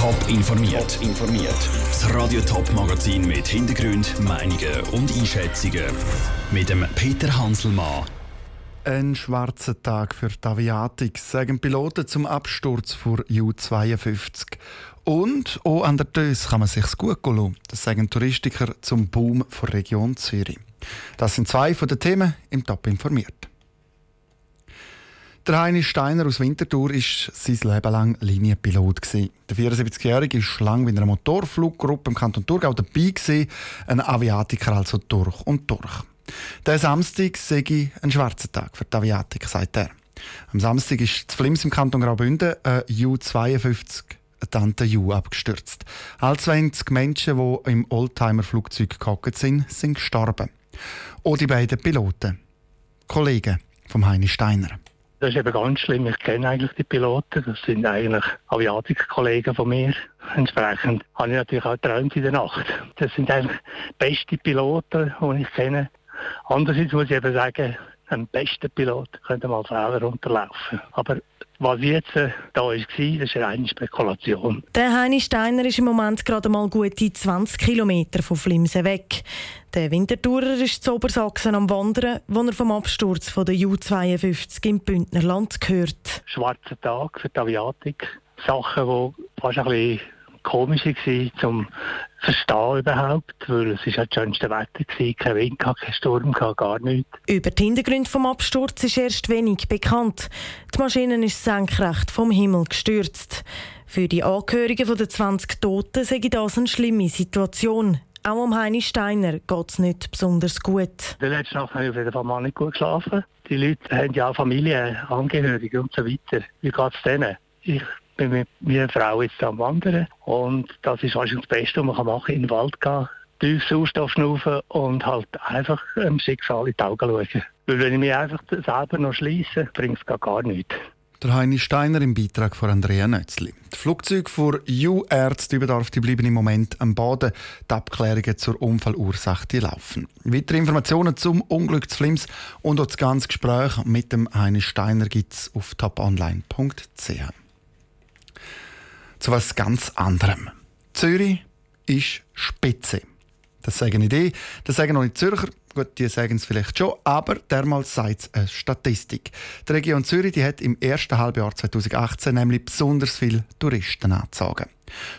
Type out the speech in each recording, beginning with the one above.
Top informiert. informiert. Das Radio Top Magazin mit Hintergrund, Meinungen und Einschätzungen mit dem Peter Hanselmann. Ein schwarzer Tag für die Aviatik, sagen Piloten zum Absturz vor U-52. Und auch an der Tös kann man sich gut lassen. Das sagen Touristiker zum Boom der Region Zürich. Das sind zwei von den Themen im Top informiert. Der Heini Steiner aus Winterthur war sein Leben lang Linienpilot. Der 74-Jährige war lange bei einer Motorfluggruppe im Kanton Thurgau dabei, ein Aviatiker also durch und durch. Der Samstag sei ein schwarzer Tag für die Aviatik, sagt er. Am Samstag ist zu Flims im Kanton Graubünden ein U-52 Tante Ju abgestürzt. All 20 Menschen, die im Oldtimer-Flugzeug gehockt sind, sind gestorben. Auch die beiden Piloten, Kollegen vom Heini Steiner. Das ist eben ganz schlimm. Ich kenne eigentlich die Piloten. Das sind eigentlich Aviatik-Kollegen von mir. Entsprechend habe ich natürlich auch geträumt in der Nacht. Das sind eigentlich beste Piloten, die ich kenne. Andererseits muss ich eben sagen, ein bester Pilot könnte mal Fehler unterlaufen. Aber was jetzt äh, da war, das ist eine Spekulation. Der Heini Steiner ist im Moment gerade mal gute 20 Kilometer von Flimsen weg. Der Wintertourer ist zu Obersachsen am Wandern, wo er vom Absturz von der U-52 im Bündnerland gehört. Schwarzer Tag für die Aviatik. Sachen, die fast ein bisschen komisch gewesen, zum Verstehen überhaupt, weil es ist ja das schönste Wetter gewesen, kein Wind, kein Sturm, gar nichts. Über den Hintergrund vom Absturz ist erst wenig bekannt. Die Maschine ist senkrecht vom Himmel gestürzt. Für die Angehörigen der 20 Toten sei das eine schlimme Situation. Auch um Heini Steiner geht es nicht besonders gut. Die letzte Nacht habe ich auf jeden Fall mal nicht gut geschlafen. Die Leute haben ja auch Familie, Angehörige und so weiter. Wie geht es denen? Ich bin mit meiner Frau jetzt am Wandern und das ist wahrscheinlich das Beste, was man machen kann, in den Wald gehen, tief Sauerstoff schnaufen und halt einfach dem Schicksal in die Augen schauen. Weil wenn ich mich einfach selber noch schließe, bringt es gar, nichts. Der Heini Steiner im Beitrag von Andrea Nötzli. Die Flugzeuge von U-Ärzte Überdorf die bleiben im Moment am Boden. Die Abklärungen zur Unfallursache die laufen. Weitere Informationen zum Unglück zu Flims und auch das ganze Gespräch mit dem Heini Steiner gibt es auf toponline.ch zu was ganz anderem. Zürich ist Spitze. Das sagen nicht die, das sagen auch nicht Zürcher. Gut, die sagen es vielleicht schon, aber dermals sagt es eine Statistik. Die Region Zürich die hat im ersten Halbjahr 2018 nämlich besonders viele Touristenanzeigen.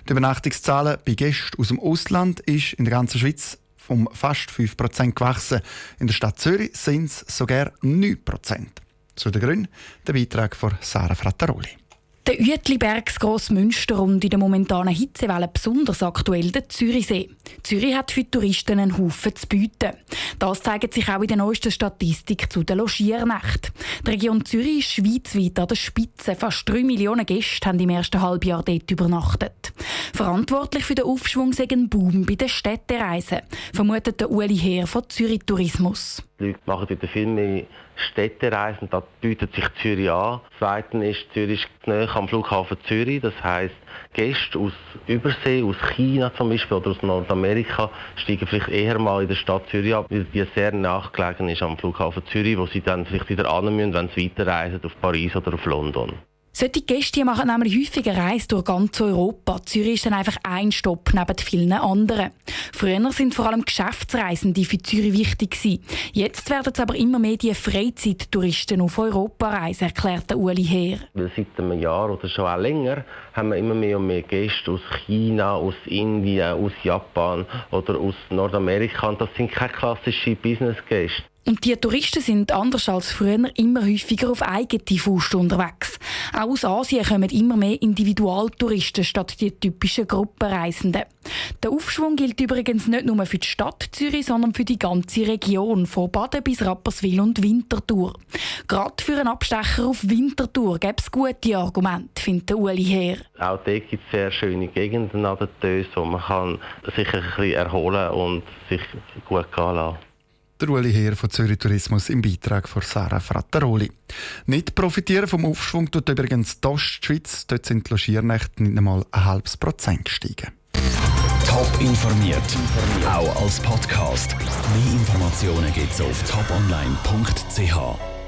Die Übernachtungszahlen bei Gästen aus dem Ausland ist in der ganzen Schweiz um fast 5% gewachsen. In der Stadt Zürich sind es sogar 9%. Zu den Gründen der Beitrag von Sarah Frattaroli. Der Uetlibergs Grossmünster und in der momentanen Hitzewelle besonders aktuell der Zürichsee. Zürich hat für Touristen einen Haufen zu bieten. Das zeigt sich auch in der neuesten Statistik zu der Logiernächten. Die Region Zürich ist schweizweit an der Spitze. Fast drei Millionen Gäste haben im ersten Halbjahr dort übernachtet. Verantwortlich für den Aufschwung sind ein Boom bei den Städtereisen, vermutet der Uli Heer von Zürich Tourismus. Leute machen wieder viel mehr Städtereisen, da bietet sich Zürich an. Zweitens ist Zürich näher am Flughafen Zürich, das heißt Gäste aus Übersee, aus China zum Beispiel oder aus Nordamerika steigen vielleicht eher mal in der Stadt Zürich ab, weil die sehr nachgelegen ist am Flughafen Zürich, wo sie dann vielleicht wieder an müssen, wenn sie weiterreisen auf Paris oder auf London. Solche Gäste machen nämlich häufiger Reisen durch ganz Europa. Zürich ist dann einfach ein Stopp neben vielen anderen. Früher sind vor allem Geschäftsreisende für Zürich wichtig gewesen. Jetzt werden es aber immer mehr die Freizeittouristen auf Europa reisen, erklärt Uli Heer. Seit einem Jahr oder schon auch länger haben wir immer mehr und mehr Gäste aus China, aus Indien, aus Japan oder aus Nordamerika. Und das sind keine klassischen Business-Gäste. Und die Touristen sind anders als früher immer häufiger auf eigene Faust unterwegs. Auch aus Asien kommen immer mehr Individualtouristen statt die typischen Gruppenreisenden. Der Aufschwung gilt übrigens nicht nur für die Stadt Zürich, sondern für die ganze Region, von Baden bis Rapperswil und Winterthur. Gerade für einen Abstecher auf Winterthur gäbe es gute Argumente, findet Uli her. Auch dort gibt es sehr schöne Gegenden an der Tös, wo man kann sich ein bisschen erholen und sich gut gehen lassen. Der Uli Heer von Zürich Tourismus im Beitrag von Sarah Frattaroli. Nicht profitieren vom Aufschwung tut übrigens die Ostschweiz. Dort sind die Logiernächte nicht einmal ein halbes Prozent gestiegen. Top informiert, auch als Podcast. Mehr Informationen gibt es auf toponline.ch.